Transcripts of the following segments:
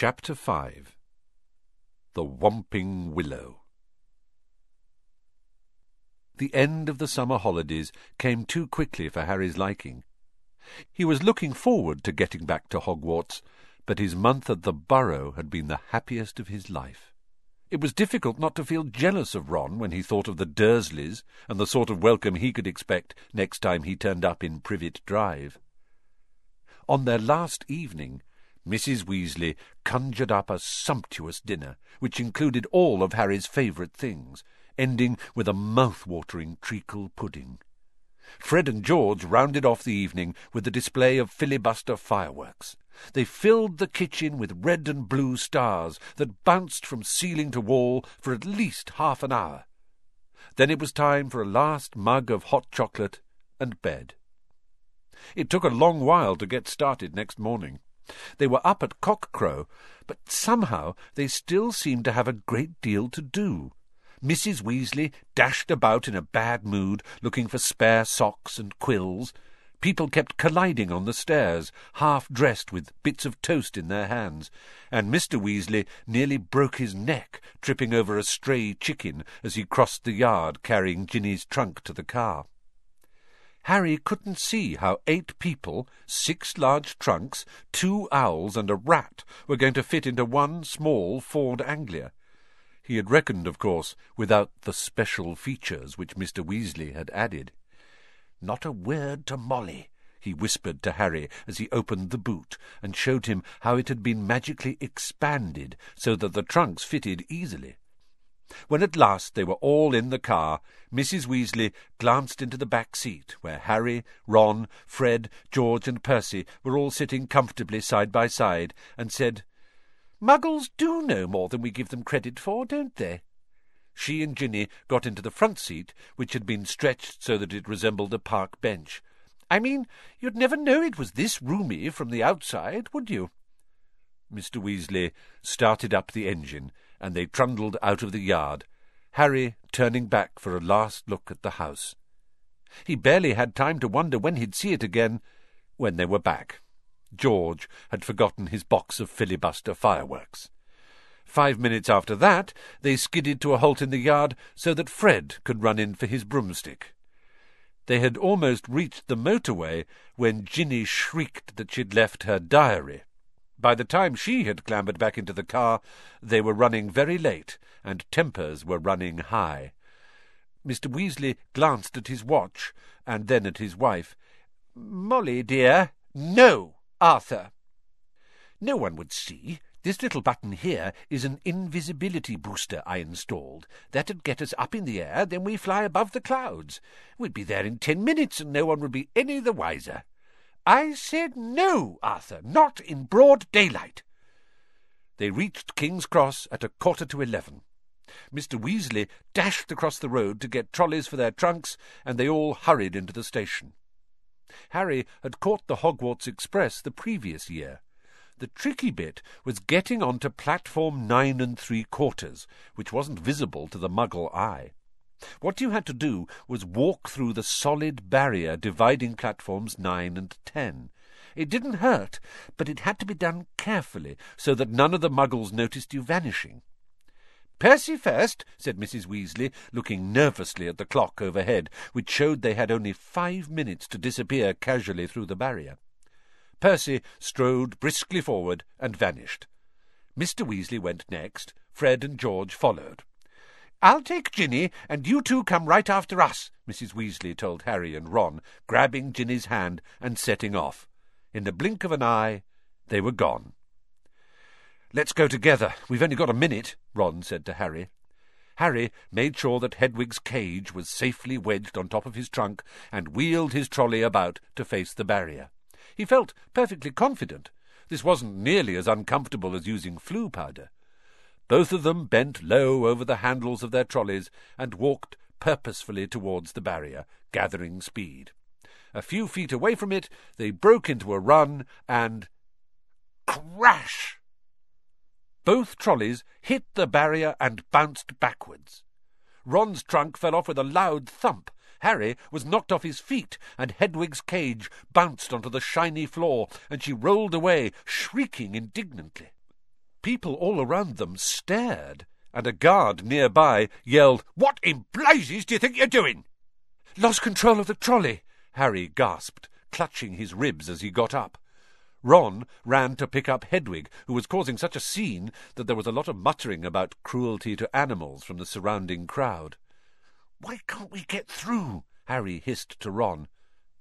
Chapter 5 The Whomping Willow The end of the summer holidays came too quickly for Harry's liking. He was looking forward to getting back to Hogwarts, but his month at the Burrow had been the happiest of his life. It was difficult not to feel jealous of Ron when he thought of the Dursleys and the sort of welcome he could expect next time he turned up in Privet Drive. On their last evening, Mrs. Weasley conjured up a sumptuous dinner, which included all of Harry's favourite things, ending with a mouth-watering treacle pudding. Fred and George rounded off the evening with a display of filibuster fireworks. They filled the kitchen with red and blue stars that bounced from ceiling to wall for at least half an hour. Then it was time for a last mug of hot chocolate and bed. It took a long while to get started next morning. They were up at cock-crow, but somehow they still seemed to have a great deal to do. Mrs. Weasley dashed about in a bad mood, looking for spare socks and quills. People kept colliding on the stairs, half dressed with bits of toast in their hands, and Mr. Weasley nearly broke his neck tripping over a stray chicken as he crossed the yard carrying Ginny's trunk to the car. Harry couldn't see how eight people, six large trunks, two owls, and a rat were going to fit into one small Ford Anglia. He had reckoned, of course, without the special features which Mr. Weasley had added. Not a word to Molly, he whispered to Harry as he opened the boot and showed him how it had been magically expanded so that the trunks fitted easily. When at last they were all in the car, Mrs. Weasley glanced into the back seat, where Harry, Ron, Fred, George, and Percy were all sitting comfortably side by side, and said, Muggles do know more than we give them credit for, don't they? She and Ginny got into the front seat, which had been stretched so that it resembled a park bench. I mean, you'd never know it was this roomy from the outside, would you? Mr. Weasley started up the engine, and they trundled out of the yard, Harry turning back for a last look at the house. He barely had time to wonder when he'd see it again, when they were back. George had forgotten his box of filibuster fireworks. Five minutes after that, they skidded to a halt in the yard so that Fred could run in for his broomstick. They had almost reached the motorway when Ginny shrieked that she'd left her diary. By the time she had clambered back into the car, they were running very late, and tempers were running high. Mr. Weasley glanced at his watch, and then at his wife. Molly, dear, no, Arthur. No one would see. This little button here is an invisibility booster I installed. That'd get us up in the air, then we fly above the clouds. We'd be there in ten minutes, and no one would be any the wiser. I said no, Arthur, not in broad daylight. They reached King's Cross at a quarter to eleven. Mr. Weasley dashed across the road to get trolleys for their trunks, and they all hurried into the station. Harry had caught the Hogwarts Express the previous year. The tricky bit was getting on to platform nine and three quarters, which wasn't visible to the muggle eye. What you had to do was walk through the solid barrier dividing platforms nine and ten. It didn't hurt, but it had to be done carefully so that none of the muggles noticed you vanishing. Percy first, said Mrs. Weasley, looking nervously at the clock overhead, which showed they had only five minutes to disappear casually through the barrier. Percy strode briskly forward and vanished. Mr. Weasley went next. Fred and George followed. I'll take Ginny, and you two come right after us, Mrs. Weasley told Harry and Ron, grabbing Ginny's hand and setting off. In the blink of an eye, they were gone. Let's go together. We've only got a minute, Ron said to Harry. Harry made sure that Hedwig's cage was safely wedged on top of his trunk and wheeled his trolley about to face the barrier. He felt perfectly confident. This wasn't nearly as uncomfortable as using Floo powder. Both of them bent low over the handles of their trolleys and walked purposefully towards the barrier, gathering speed. A few feet away from it, they broke into a run and. Crash! Both trolleys hit the barrier and bounced backwards. Ron's trunk fell off with a loud thump. Harry was knocked off his feet, and Hedwig's cage bounced onto the shiny floor, and she rolled away, shrieking indignantly. People all around them stared, and a guard nearby yelled, What in blazes do you think you're doing? Lost control of the trolley, Harry gasped, clutching his ribs as he got up. Ron ran to pick up Hedwig, who was causing such a scene that there was a lot of muttering about cruelty to animals from the surrounding crowd. Why can't we get through? Harry hissed to Ron.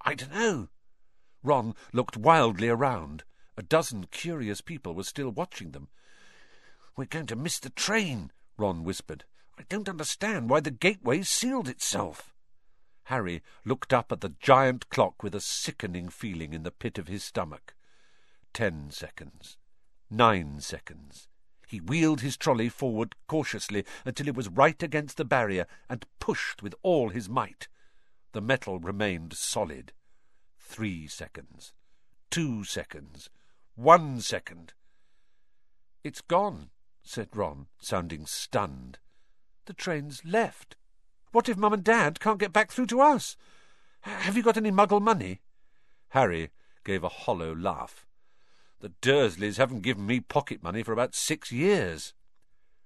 I don't know. Ron looked wildly around. A dozen curious people were still watching them. We're going to miss the train, Ron whispered. I don't understand why the gateway sealed itself. Harry looked up at the giant clock with a sickening feeling in the pit of his stomach. Ten seconds. Nine seconds. He wheeled his trolley forward cautiously until it was right against the barrier and pushed with all his might. The metal remained solid. Three seconds. Two seconds. One second. It's gone, said Ron, sounding stunned. The train's left. What if Mum and Dad can't get back through to us? Have you got any muggle money? Harry gave a hollow laugh. The Dursleys haven't given me pocket money for about six years.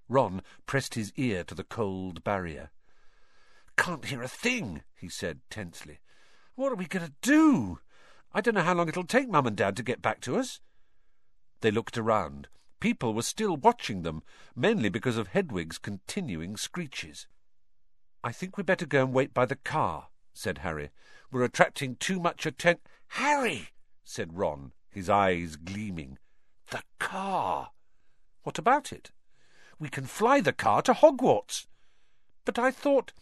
Ron pressed his ear to the cold barrier. Can't hear a thing, he said tensely. What are we going to do? I don't know how long it'll take Mum and Dad to get back to us. They looked around. People were still watching them, mainly because of Hedwig's continuing screeches. I think we'd better go and wait by the car, said Harry. We're attracting too much attention. Harry, said Ron, his eyes gleaming. The car. What about it? We can fly the car to Hogwarts. But I thought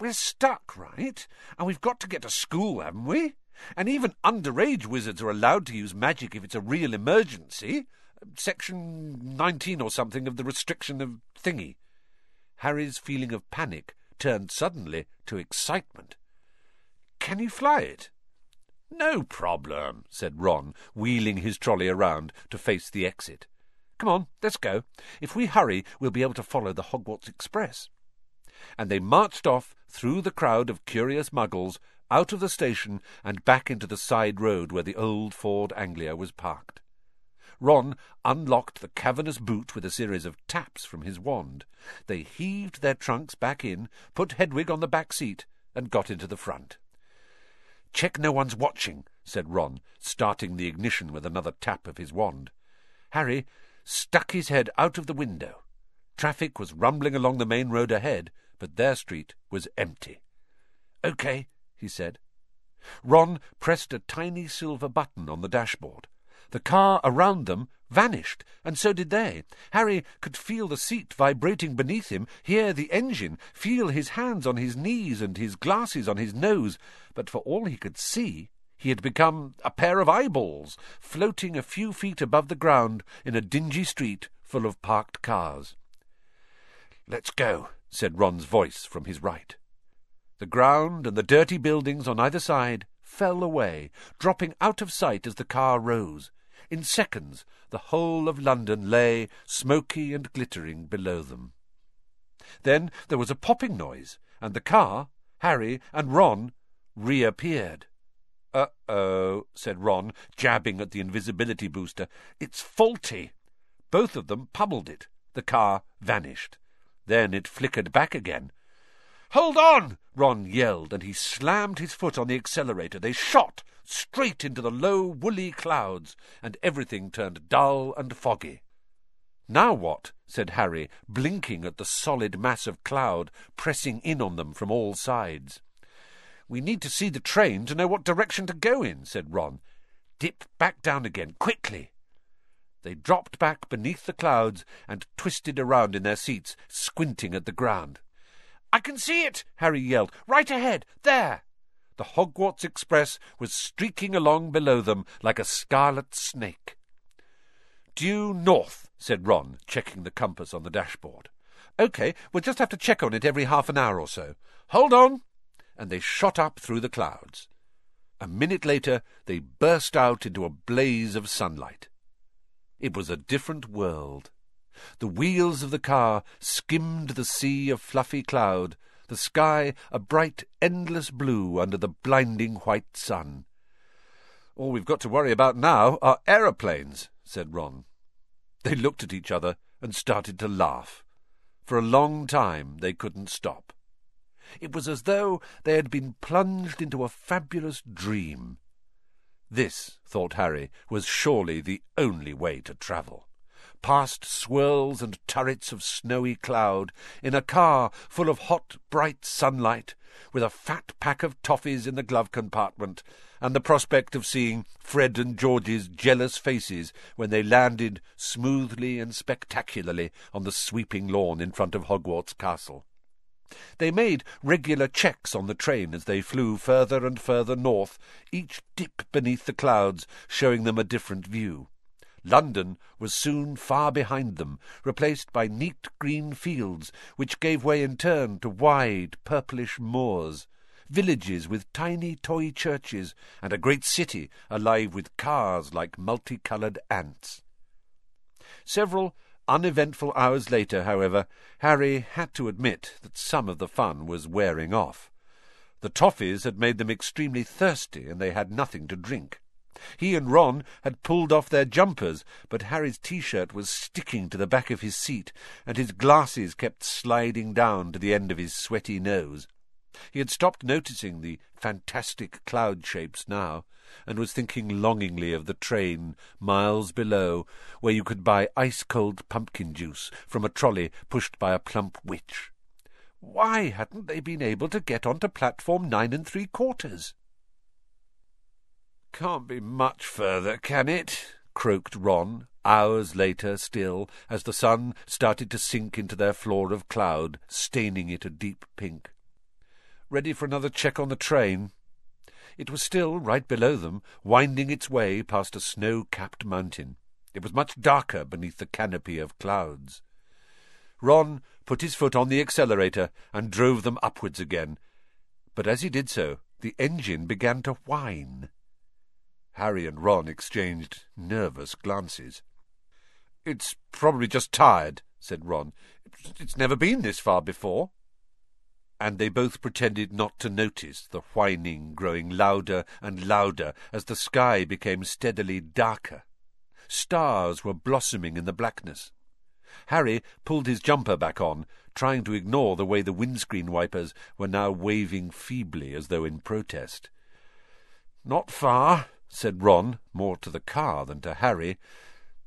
we're stuck, right? And we've got to get to school, haven't we? And even underage wizards are allowed to use magic if it's a real emergency. Section 19 or something of the restriction of thingy. Harry's feeling of panic turned suddenly to excitement. Can you fly it? No problem, said Ron, wheeling his trolley around to face the exit. Come on, let's go. If we hurry, we'll be able to follow the Hogwarts Express. And they marched off through the crowd of curious muggles, out of the station, and back into the side road where the old Ford Anglia was parked. Ron unlocked the cavernous boot with a series of taps from his wand. They heaved their trunks back in, put Hedwig on the back seat, and got into the front. Check no one's watching, said Ron, starting the ignition with another tap of his wand. Harry stuck his head out of the window. Traffic was rumbling along the main road ahead, but their street was empty. OK, he said. Ron pressed a tiny silver button on the dashboard. The car around them vanished, and so did they. Harry could feel the seat vibrating beneath him, hear the engine, feel his hands on his knees and his glasses on his nose, but for all he could see, he had become a pair of eyeballs, floating a few feet above the ground in a dingy street full of parked cars. Let's go, said Ron's voice from his right. The ground and the dirty buildings on either side fell away, dropping out of sight as the car rose. In seconds, the whole of London lay, smoky and glittering, below them. Then there was a popping noise, and the car, Harry, and Ron reappeared. Uh-oh, said Ron, jabbing at the invisibility booster. It's faulty. Both of them pummeled it. The car vanished. Then it flickered back again. Hold on! Ron yelled, and he slammed his foot on the accelerator. They shot straight into the low, woolly clouds, and everything turned dull and foggy. Now what? said Harry, blinking at the solid mass of cloud pressing in on them from all sides. We need to see the train to know what direction to go in, said Ron. Dip back down again, quickly. They dropped back beneath the clouds and twisted around in their seats, squinting at the ground. I can see it, Harry yelled. Right ahead. There. The Hogwarts Express was streaking along below them like a scarlet snake. Due north, said Ron, checking the compass on the dashboard. OK, we'll just have to check on it every half an hour or so. Hold on! And they shot up through the clouds. A minute later, they burst out into a blaze of sunlight. It was a different world. The wheels of the car skimmed the sea of fluffy cloud, the sky a bright, endless blue under the blinding white sun. All we've got to worry about now are aeroplanes, said Ron. They looked at each other and started to laugh. For a long time they couldn't stop. It was as though they had been plunged into a fabulous dream. This, thought Harry, was surely the only way to travel. Past swirls and turrets of snowy cloud, in a car full of hot, bright sunlight, with a fat pack of toffees in the glove compartment, and the prospect of seeing Fred and George's jealous faces when they landed smoothly and spectacularly on the sweeping lawn in front of Hogwarts Castle. They made regular checks on the train as they flew further and further north, each dip beneath the clouds showing them a different view. London was soon far behind them, replaced by neat green fields, which gave way in turn to wide purplish moors, villages with tiny toy churches, and a great city alive with cars like multicoloured ants. Several uneventful hours later, however, Harry had to admit that some of the fun was wearing off. The toffees had made them extremely thirsty, and they had nothing to drink. He and Ron had pulled off their jumpers, but Harry's T-shirt was sticking to the back of his seat, and his glasses kept sliding down to the end of his sweaty nose. He had stopped noticing the fantastic cloud shapes now, and was thinking longingly of the train miles below, where you could buy ice-cold pumpkin juice from a trolley pushed by a plump witch. Why hadn't they been able to get onto platform nine and three quarters? Can't be much further, can it? croaked Ron, hours later still, as the sun started to sink into their floor of cloud, staining it a deep pink. Ready for another check on the train? It was still right below them, winding its way past a snow-capped mountain. It was much darker beneath the canopy of clouds. Ron put his foot on the accelerator and drove them upwards again, but as he did so, the engine began to whine. Harry and Ron exchanged nervous glances. It's probably just tired, said Ron. It's never been this far before. And they both pretended not to notice the whining growing louder and louder as the sky became steadily darker. Stars were blossoming in the blackness. Harry pulled his jumper back on, trying to ignore the way the windscreen wipers were now waving feebly as though in protest. Not far, said Ron, more to the car than to Harry.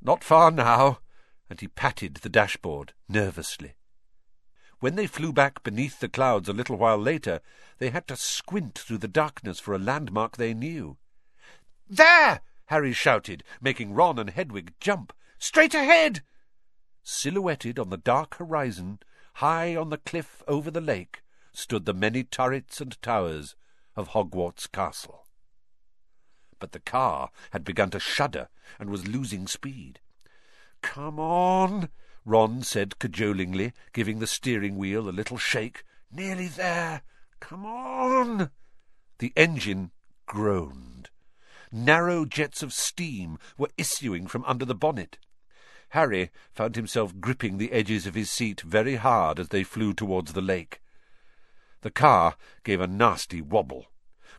Not far now, and he patted the dashboard nervously. When they flew back beneath the clouds a little while later, they had to squint through the darkness for a landmark they knew. There! Harry shouted, making Ron and Hedwig jump. Straight ahead! Silhouetted on the dark horizon, high on the cliff over the lake, stood the many turrets and towers of Hogwarts Castle but the car had begun to shudder and was losing speed. Come on, Ron said cajolingly, giving the steering wheel a little shake. Nearly there. Come on. The engine groaned. Narrow jets of steam were issuing from under the bonnet. Harry found himself gripping the edges of his seat very hard as they flew towards the lake. The car gave a nasty wobble.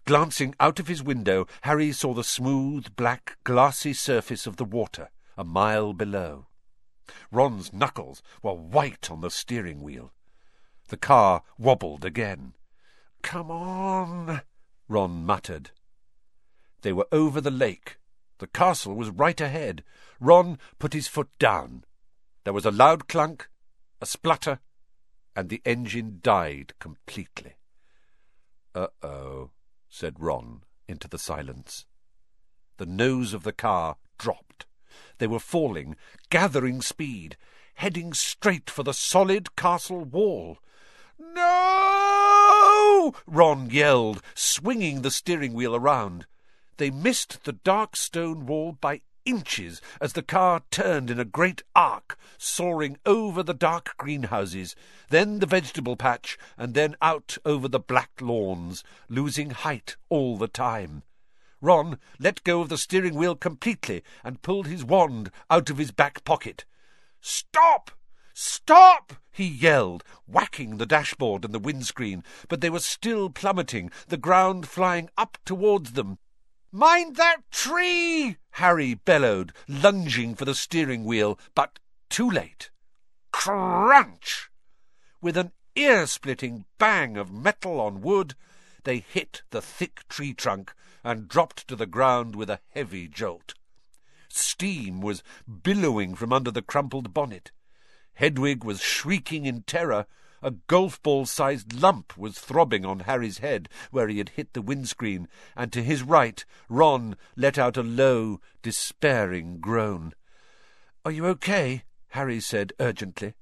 Glancing out of his window, Harry saw the smooth, black, glassy surface of the water a mile below. Ron's knuckles were white on the steering wheel. The car wobbled again. Come on, Ron muttered. They were over the lake. The castle was right ahead. Ron put his foot down. There was a loud clunk, a splutter, and the engine died completely. Uh-oh, said Ron into the silence. The nose of the car dropped. They were falling, gathering speed, heading straight for the solid castle wall. No! Ron yelled, swinging the steering wheel around. They missed the dark stone wall by inches as the car turned in a great arc, soaring over the dark greenhouses, then the vegetable patch, and then out over the black lawns, losing height all the time. Ron let go of the steering wheel completely and pulled his wand out of his back pocket. Stop! Stop! he yelled, whacking the dashboard and the windscreen, but they were still plummeting, the ground flying up towards them. Mind that tree! Harry bellowed, lunging for the steering wheel, but too late. Crunch! With an ear-splitting bang of metal on wood, they hit the thick tree trunk and dropped to the ground with a heavy jolt. Steam was billowing from under the crumpled bonnet. Hedwig was shrieking in terror. A golf ball sized lump was throbbing on Harry's head where he had hit the windscreen, and to his right Ron let out a low, despairing groan. Are you okay? Harry said urgently.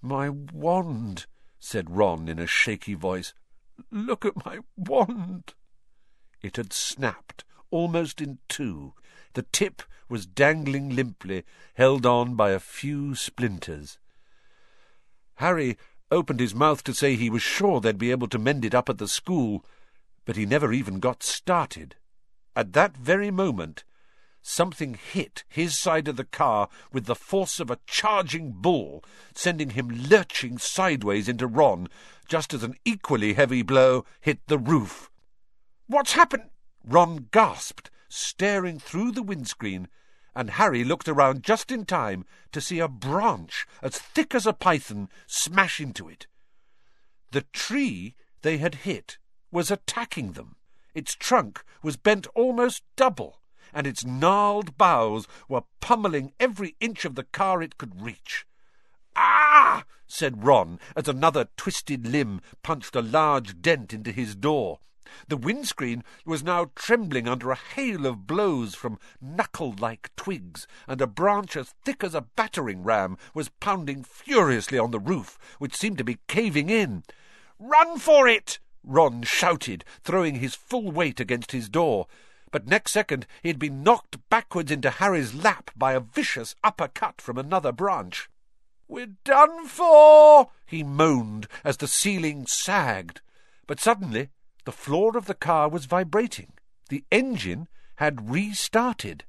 My wand, said Ron in a shaky voice. Look at my wand. It had snapped, almost in two. The tip was dangling limply, held on by a few splinters. Harry opened his mouth to say he was sure they'd be able to mend it up at the school, but he never even got started. At that very moment, something hit his side of the car with the force of a charging bull, sending him lurching sideways into Ron, just as an equally heavy blow hit the roof. What's happened? Ron gasped, staring through the windscreen, and Harry looked around just in time to see a branch as thick as a python smash into it. The tree they had hit was attacking them. Its trunk was bent almost double and its gnarled boughs were pummeling every inch of the car it could reach. Ah! said Ron, as another twisted limb punched a large dent into his door. The windscreen was now trembling under a hail of blows from knuckle-like twigs, and a branch as thick as a battering ram was pounding furiously on the roof, which seemed to be caving in. Run for it! Ron shouted, throwing his full weight against his door but next second he had been knocked backwards into Harry's lap by a vicious uppercut from another branch. We're done for, he moaned as the ceiling sagged. But suddenly the floor of the car was vibrating. The engine had restarted.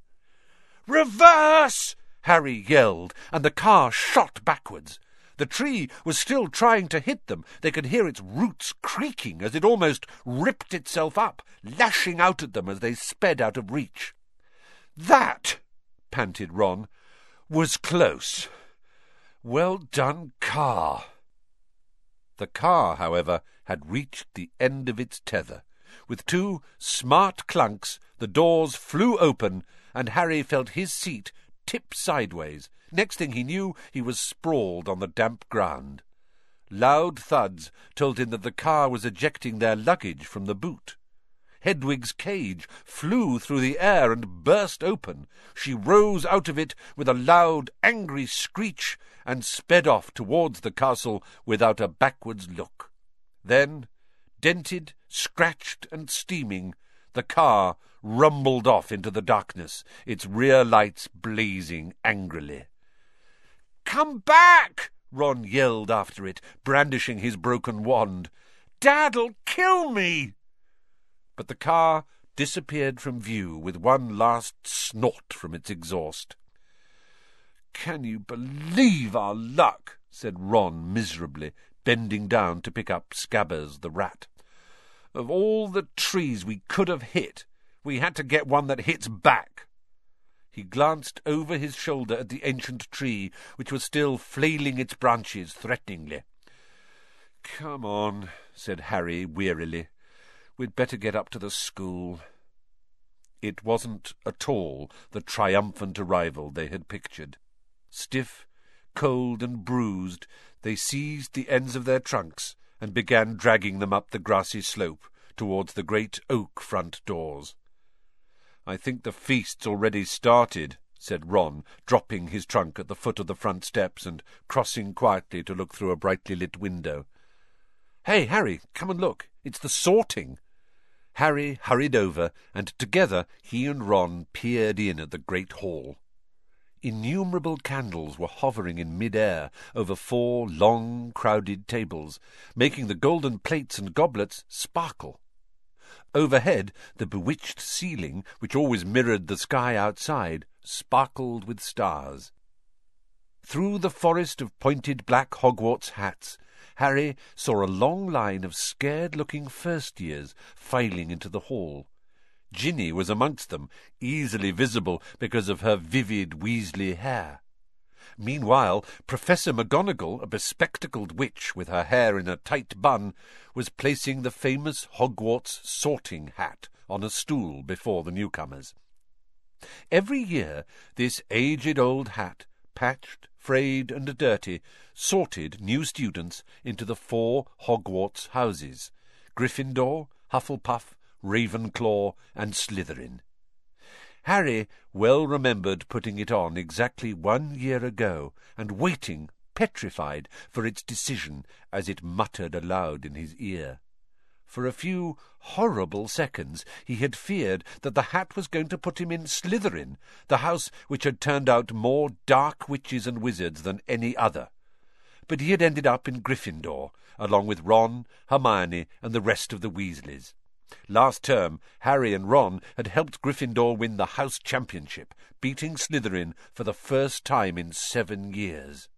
Reverse! Harry yelled, and the car shot backwards. The tree was still trying to hit them. They could hear its roots creaking as it almost ripped itself up, lashing out at them as they sped out of reach. That, panted Ron, was close. Well done, car. The car, however, had reached the end of its tether. With two smart clunks, the doors flew open, and Harry felt his seat tip sideways. Next thing he knew, he was sprawled on the damp ground. Loud thuds told him that the car was ejecting their luggage from the boot. Hedwig's cage flew through the air and burst open. She rose out of it with a loud, angry screech and sped off towards the castle without a backwards look. Then, dented, scratched, and steaming, the car rumbled off into the darkness, its rear lights blazing angrily. Come back! Ron yelled after it, brandishing his broken wand. Dad'll kill me! But the car disappeared from view with one last snort from its exhaust. Can you believe our luck? said Ron miserably, bending down to pick up Scabbers the rat. Of all the trees we could have hit, we had to get one that hits back. He glanced over his shoulder at the ancient tree, which was still flailing its branches threateningly. Come on, said Harry wearily. We'd better get up to the school. It wasn't at all the triumphant arrival they had pictured. Stiff, cold, and bruised, they seized the ends of their trunks and began dragging them up the grassy slope towards the great oak front doors. I think the feast's already started, said Ron, dropping his trunk at the foot of the front steps and crossing quietly to look through a brightly lit window. Hey, Harry, come and look. It's the sorting. Harry hurried over, and together he and Ron peered in at the great hall. Innumerable candles were hovering in mid-air over four long, crowded tables, making the golden plates and goblets sparkle. Overhead, the bewitched ceiling, which always mirrored the sky outside, sparkled with stars. Through the forest of pointed black Hogwarts hats, Harry saw a long line of scared-looking first-years filing into the hall. Ginny was amongst them, easily visible because of her vivid Weasley hair. Meanwhile, Professor McGonagall, a bespectacled witch with her hair in a tight bun, was placing the famous Hogwarts sorting hat on a stool before the newcomers. Every year this aged old hat, patched, frayed, and dirty, sorted new students into the four Hogwarts houses Gryffindor, Hufflepuff, Ravenclaw, and Slytherin. Harry well remembered putting it on exactly one year ago, and waiting, petrified, for its decision as it muttered aloud in his ear. For a few horrible seconds he had feared that the hat was going to put him in Slytherin, the house which had turned out more dark witches and wizards than any other. But he had ended up in Gryffindor, along with Ron, Hermione, and the rest of the Weasleys. Last term, Harry and Ron had helped Gryffindor win the House Championship, beating Slytherin for the first time in seven years.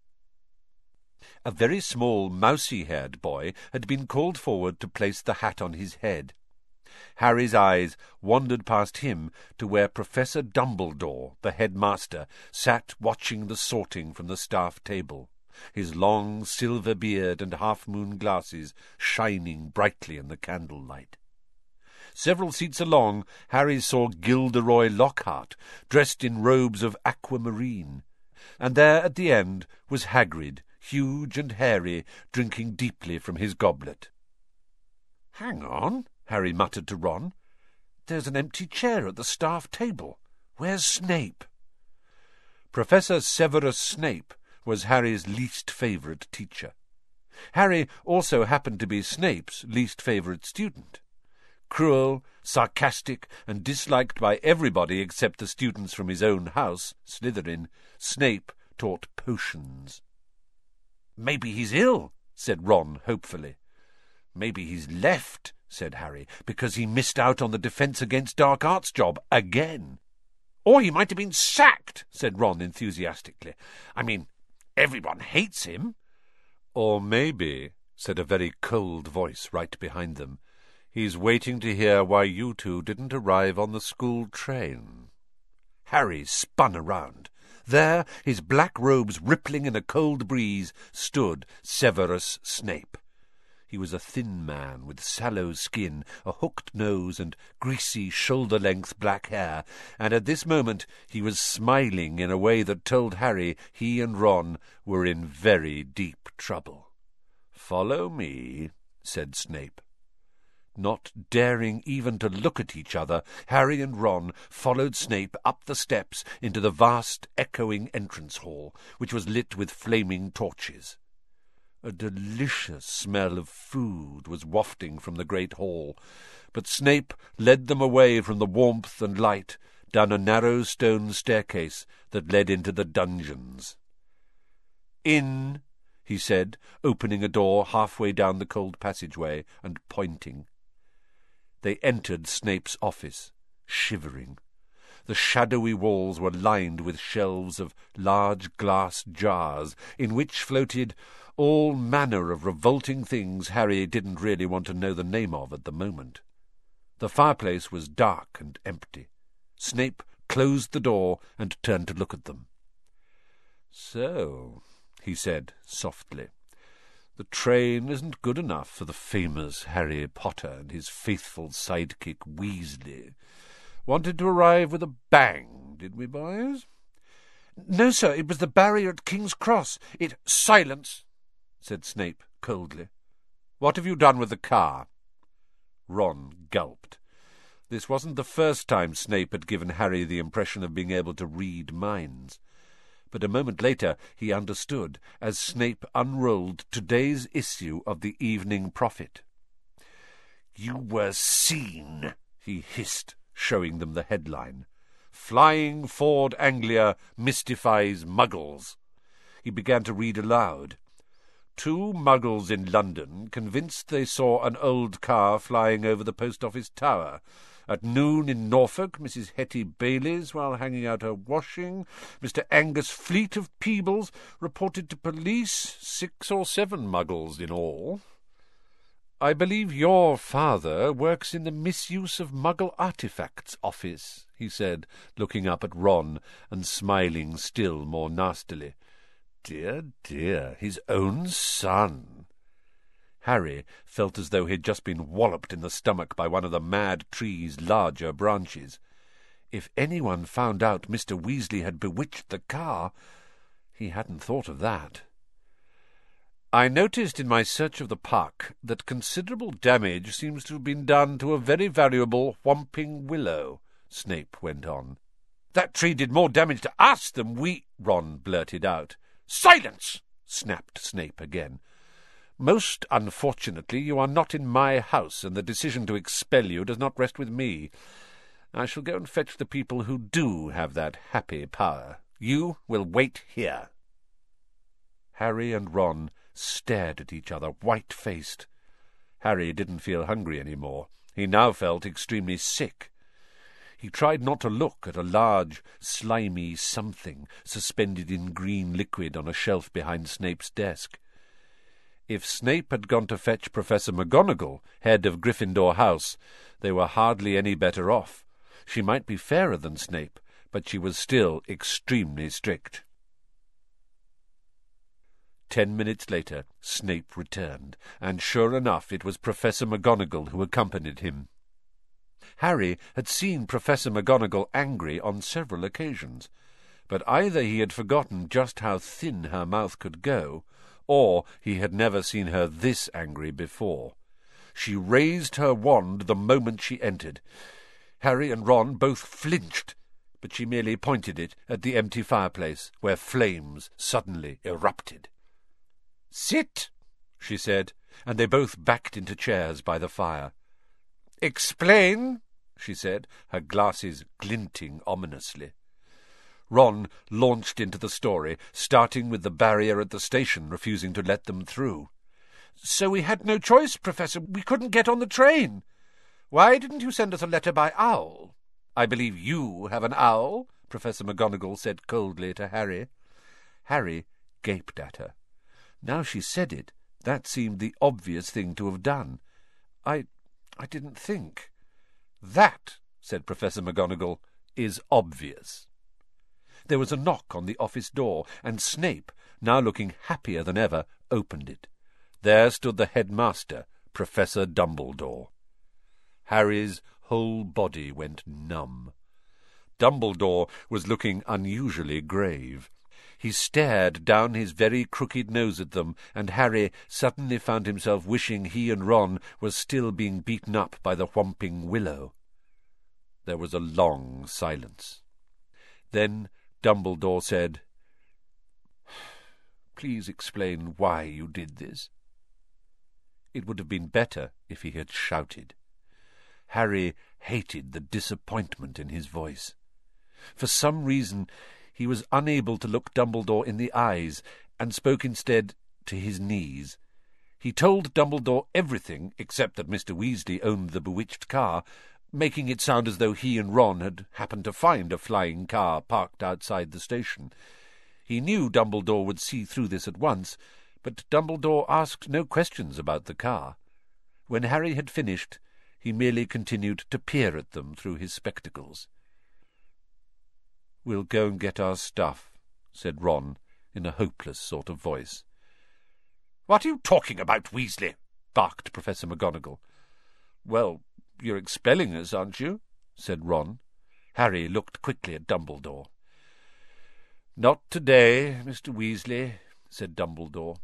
A very small, mousy-haired boy had been called forward to place the hat on his head. Harry's eyes wandered past him to where Professor Dumbledore, the headmaster, sat watching the sorting from the staff table, his long silver beard and half-moon glasses shining brightly in the candlelight. Several seats along, Harry saw Gilderoy Lockhart, dressed in robes of aquamarine. And there at the end was Hagrid, huge and hairy, drinking deeply from his goblet. Hang on, Harry muttered to Ron. There's an empty chair at the staff table. Where's Snape? Professor Severus Snape was Harry's least favourite teacher. Harry also happened to be Snape's least favourite student cruel, sarcastic, and disliked by everybody except the students from his own house, Slytherin, Snape taught potions. Maybe he's ill, said Ron hopefully. Maybe he's left, said Harry, because he missed out on the Defence Against Dark Arts job again. Or he might have been sacked, said Ron enthusiastically. I mean, everyone hates him. Or maybe, said a very cold voice right behind them, He's waiting to hear why you two didn't arrive on the school train. Harry spun around. There, his black robes rippling in a cold breeze, stood Severus Snape. He was a thin man with sallow skin, a hooked nose, and greasy shoulder-length black hair, and at this moment he was smiling in a way that told Harry he and Ron were in very deep trouble. "Follow me," said Snape. Not daring even to look at each other, Harry and Ron followed Snape up the steps into the vast, echoing entrance hall, which was lit with flaming torches. A delicious smell of food was wafting from the great hall, but Snape led them away from the warmth and light down a narrow stone staircase that led into the dungeons. In, he said, opening a door halfway down the cold passageway and pointing. They entered Snape's office, shivering. The shadowy walls were lined with shelves of large glass jars, in which floated all manner of revolting things Harry didn't really want to know the name of at the moment. The fireplace was dark and empty. Snape closed the door and turned to look at them. So, he said softly, the train isn't good enough for the famous Harry Potter and his faithful sidekick Weasley. Wanted to arrive with a bang, did we, boys? No, sir, it was the barrier at King's Cross. It— Silence, said Snape coldly. What have you done with the car? Ron gulped. This wasn't the first time Snape had given Harry the impression of being able to read minds but a moment later he understood as Snape unrolled today's issue of the Evening Prophet. You were seen, he hissed, showing them the headline. Flying Ford Anglia mystifies Muggles. He began to read aloud. Two muggles in London convinced they saw an old car flying over the post office tower. At noon in Norfolk, Mrs. Hetty Bayliss, while hanging out her washing, Mr. Angus Fleet of Peebles reported to police six or seven muggles in all. I believe your father works in the misuse of Muggle artifacts office, he said, looking up at Ron and smiling still more nastily. Dear, dear, his own son. Harry felt as though he had just been walloped in the stomach by one of the mad tree's larger branches. If anyone found out Mr. Weasley had bewitched the car, he hadn't thought of that. I noticed in my search of the park that considerable damage seems to have been done to a very valuable whomping willow, Snape went on. That tree did more damage to us than we... Ron blurted out. Silence! snapped Snape again. Most unfortunately, you are not in my house, and the decision to expel you does not rest with me. I shall go and fetch the people who do have that happy power. You will wait here. Harry and Ron stared at each other, white-faced. Harry didn't feel hungry any more. He now felt extremely sick. He tried not to look at a large, slimy something suspended in green liquid on a shelf behind Snape's desk. If Snape had gone to fetch Professor McGonagall, head of Gryffindor House, they were hardly any better off. She might be fairer than Snape, but she was still extremely strict. Ten minutes later, Snape returned, and sure enough it was Professor McGonagall who accompanied him. Harry had seen Professor McGonagall angry on several occasions, but either he had forgotten just how thin her mouth could go, or he had never seen her this angry before. She raised her wand the moment she entered. Harry and Ron both flinched, but she merely pointed it at the empty fireplace, where flames suddenly erupted. Sit, she said, and they both backed into chairs by the fire. Explain, she said, her glasses glinting ominously. Ron launched into the story, starting with the barrier at the station refusing to let them through. So we had no choice, Professor. We couldn't get on the train. Why didn't you send us a letter by owl? I believe you have an owl, Professor McGonagall said coldly to Harry. Harry gaped at her. Now she said it, that seemed the obvious thing to have done. I I didn't think. That, said Professor McGonagall, is obvious. There was a knock on the office door, and Snape, now looking happier than ever, opened it. There stood the headmaster, Professor Dumbledore. Harry's whole body went numb. Dumbledore was looking unusually grave. He stared down his very crooked nose at them, and Harry suddenly found himself wishing he and Ron were still being beaten up by the whomping willow. There was a long silence. Then Dumbledore said, Please explain why you did this. It would have been better if he had shouted. Harry hated the disappointment in his voice. For some reason he was unable to look Dumbledore in the eyes, and spoke instead to his knees. He told Dumbledore everything except that Mr. Weasley owned the bewitched car, making it sound as though he and Ron had happened to find a flying car parked outside the station. He knew Dumbledore would see through this at once, but Dumbledore asked no questions about the car. When Harry had finished, he merely continued to peer at them through his spectacles. We'll go and get our stuff, said Ron, in a hopeless sort of voice. What are you talking about, Weasley? barked Professor McGonagall. Well, you're expelling us, aren't you? said Ron. Harry looked quickly at Dumbledore. Not today, Mr. Weasley, said Dumbledore.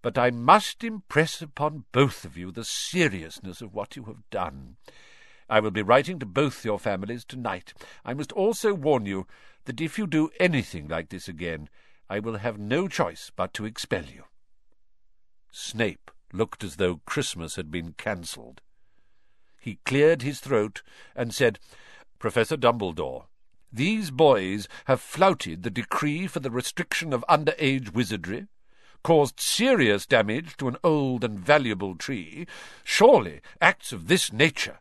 But I must impress upon both of you the seriousness of what you have done. I will be writing to both your families tonight. I must also warn you that if you do anything like this again, I will have no choice but to expel you. Snape looked as though Christmas had been cancelled. He cleared his throat and said, Professor Dumbledore, these boys have flouted the decree for the restriction of underage wizardry, caused serious damage to an old and valuable tree. Surely acts of this nature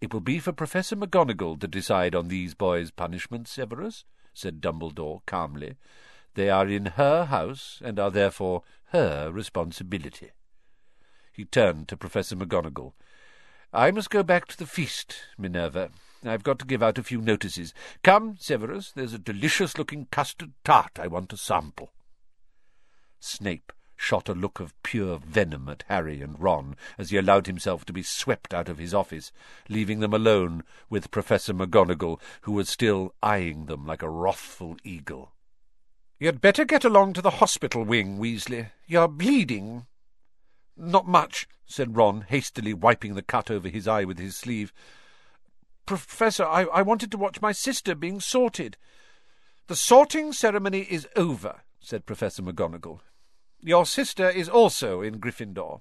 it will be for Professor McGonagall to decide on these boys' punishment, Severus, said Dumbledore calmly. They are in her house, and are therefore her responsibility. He turned to Professor McGonagall. I must go back to the feast, Minerva. I've got to give out a few notices. Come, Severus, there's a delicious-looking custard tart I want to sample. Snape shot a look of pure venom at Harry and Ron as he allowed himself to be swept out of his office, leaving them alone with Professor McGonagall, who was still eyeing them like a wrathful eagle. "'You'd better get along to the hospital wing, Weasley. You're bleeding.' "'Not much,' said Ron, hastily wiping the cut over his eye with his sleeve. "'Professor, I, I wanted to watch my sister being sorted.' "'The sorting ceremony is over,' said Professor McGonagall. "'Your sister is also in Gryffindor.'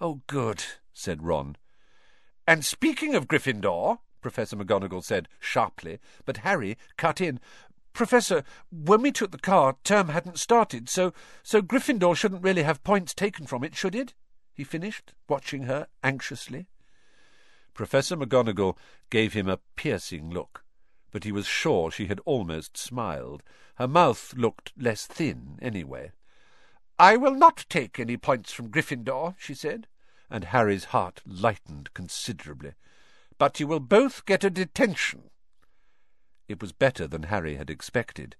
"'Oh, good,' said Ron. "'And speaking of Gryffindor,' Professor McGonagall said sharply, but Harry cut in. Professor, when we took the car, term hadn't started, so so Gryffindor shouldn't really have points taken from it, should it? he finished, watching her anxiously. Professor McGonagall gave him a piercing look, but he was sure she had almost smiled. Her mouth looked less thin, anyway. I will not take any points from Gryffindor, she said, and Harry's heart lightened considerably. But you will both get a detention. It was better than Harry had expected.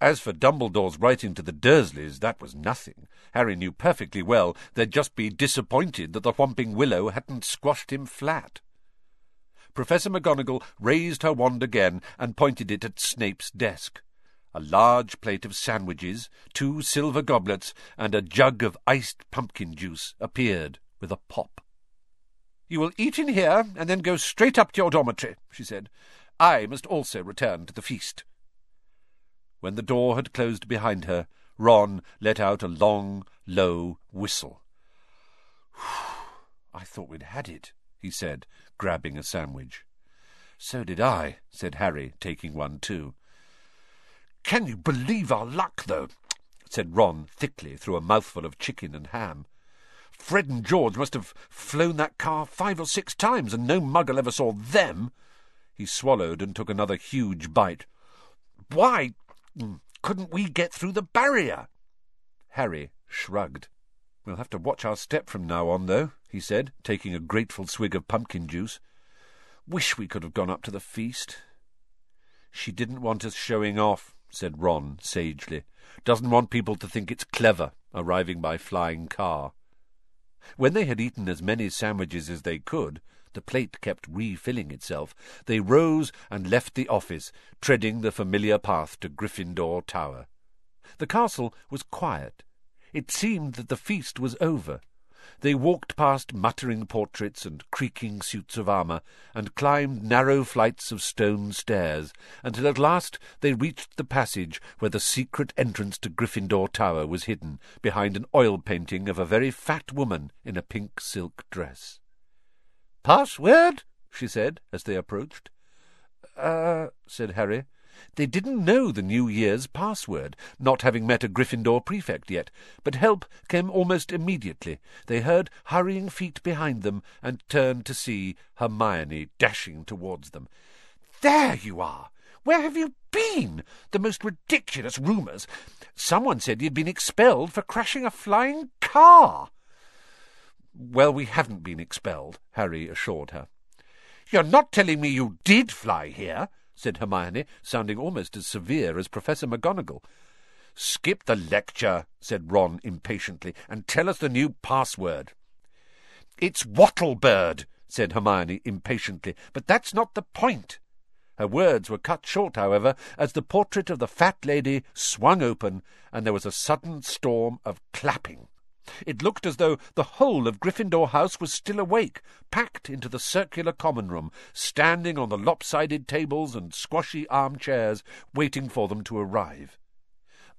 As for Dumbledore's writing to the Dursleys, that was nothing. Harry knew perfectly well they'd just be disappointed that the Whomping Willow hadn't squashed him flat. Professor McGonagall raised her wand again and pointed it at Snape's desk. A large plate of sandwiches, two silver goblets, and a jug of iced pumpkin juice appeared with a pop. You will eat in here and then go straight up to your dormitory, she said. I must also return to the feast. When the door had closed behind her, Ron let out a long, low whistle. I thought we'd had it, he said, grabbing a sandwich. So did I, said Harry, taking one too. Can you believe our luck, though? said Ron thickly through a mouthful of chicken and ham. Fred and George must have flown that car five or six times, and no muggle ever saw them. He swallowed and took another huge bite. Why couldn't we get through the barrier? Harry shrugged. We'll have to watch our step from now on, though, he said, taking a grateful swig of pumpkin juice. Wish we could have gone up to the feast. She didn't want us showing off, said Ron sagely. Doesn't want people to think it's clever, arriving by flying car. When they had eaten as many sandwiches as they could, the plate kept refilling itself. They rose and left the office, treading the familiar path to Gryffindor Tower. The castle was quiet. It seemed that the feast was over. They walked past muttering portraits and creaking suits of armour, and climbed narrow flights of stone stairs, until at last they reached the passage where the secret entrance to Gryffindor Tower was hidden, behind an oil painting of a very fat woman in a pink silk dress. Password? she said, as they approached. Uh, said Harry. They didn't know the New Year's password, not having met a Gryffindor prefect yet, but help came almost immediately. They heard hurrying feet behind them and turned to see Hermione dashing towards them. There you are! Where have you been? The most ridiculous rumours. Someone said you'd been expelled for crashing a flying car. Well, we haven't been expelled, Harry assured her. You're not telling me you did fly here, said Hermione, sounding almost as severe as Professor McGonagall. Skip the lecture, said Ron impatiently, and tell us the new password. It's Wattlebird, said Hermione impatiently, but that's not the point. Her words were cut short, however, as the portrait of the fat lady swung open, and there was a sudden storm of clapping. It looked as though the whole of Gryffindor House was still awake, packed into the circular common room, standing on the lopsided tables and squashy armchairs, waiting for them to arrive.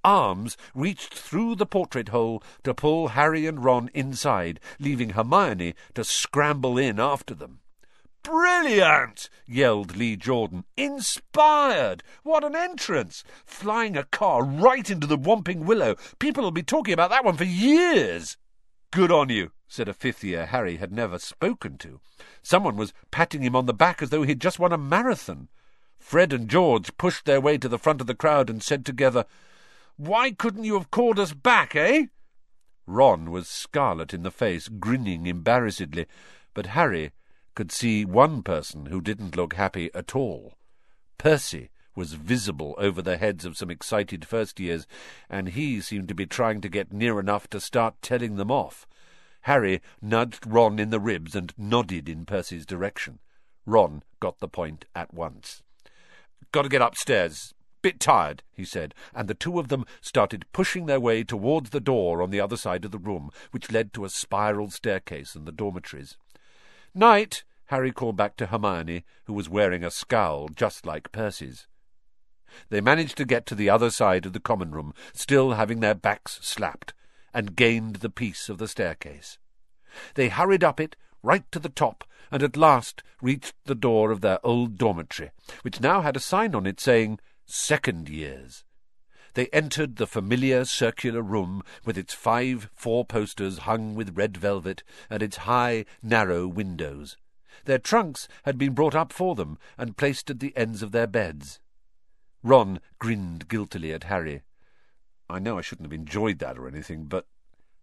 Arms reached through the portrait hole to pull Harry and Ron inside, leaving Hermione to scramble in after them. Brilliant! yelled Lee Jordan. Inspired! What an entrance! Flying a car right into the Whomping Willow. People will be talking about that one for years. Good on you, said a fifth year Harry had never spoken to. Someone was patting him on the back as though he'd just won a marathon. Fred and George pushed their way to the front of the crowd and said together, Why couldn't you have called us back, eh? Ron was scarlet in the face, grinning embarrassedly, but Harry could see one person who didn't look happy at all. Percy was visible over the heads of some excited first years, and he seemed to be trying to get near enough to start telling them off. Harry nudged Ron in the ribs and nodded in Percy's direction. Ron got the point at once. Got to get upstairs. Bit tired, he said, and the two of them started pushing their way towards the door on the other side of the room, which led to a spiral staircase and the dormitories. Night, Harry called back to Hermione, who was wearing a scowl just like Percy's. They managed to get to the other side of the common room, still having their backs slapped, and gained the peace of the staircase. They hurried up it right to the top, and at last reached the door of their old dormitory, which now had a sign on it saying Second Years. They entered the familiar circular room with its five four-posters hung with red velvet and its high, narrow windows. Their trunks had been brought up for them and placed at the ends of their beds. Ron grinned guiltily at Harry. I know I shouldn't have enjoyed that or anything, but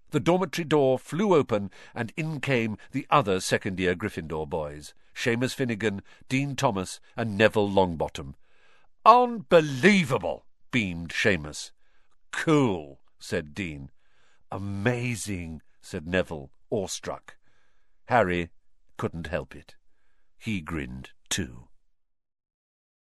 the dormitory door flew open, and in came the other second-year Gryffindor boys, Seamus Finnigan, Dean Thomas, and Neville Longbottom. Unbelievable! Beamed Seamus. Cool, said Dean. Amazing, said Neville, awestruck. Harry couldn't help it. He grinned too.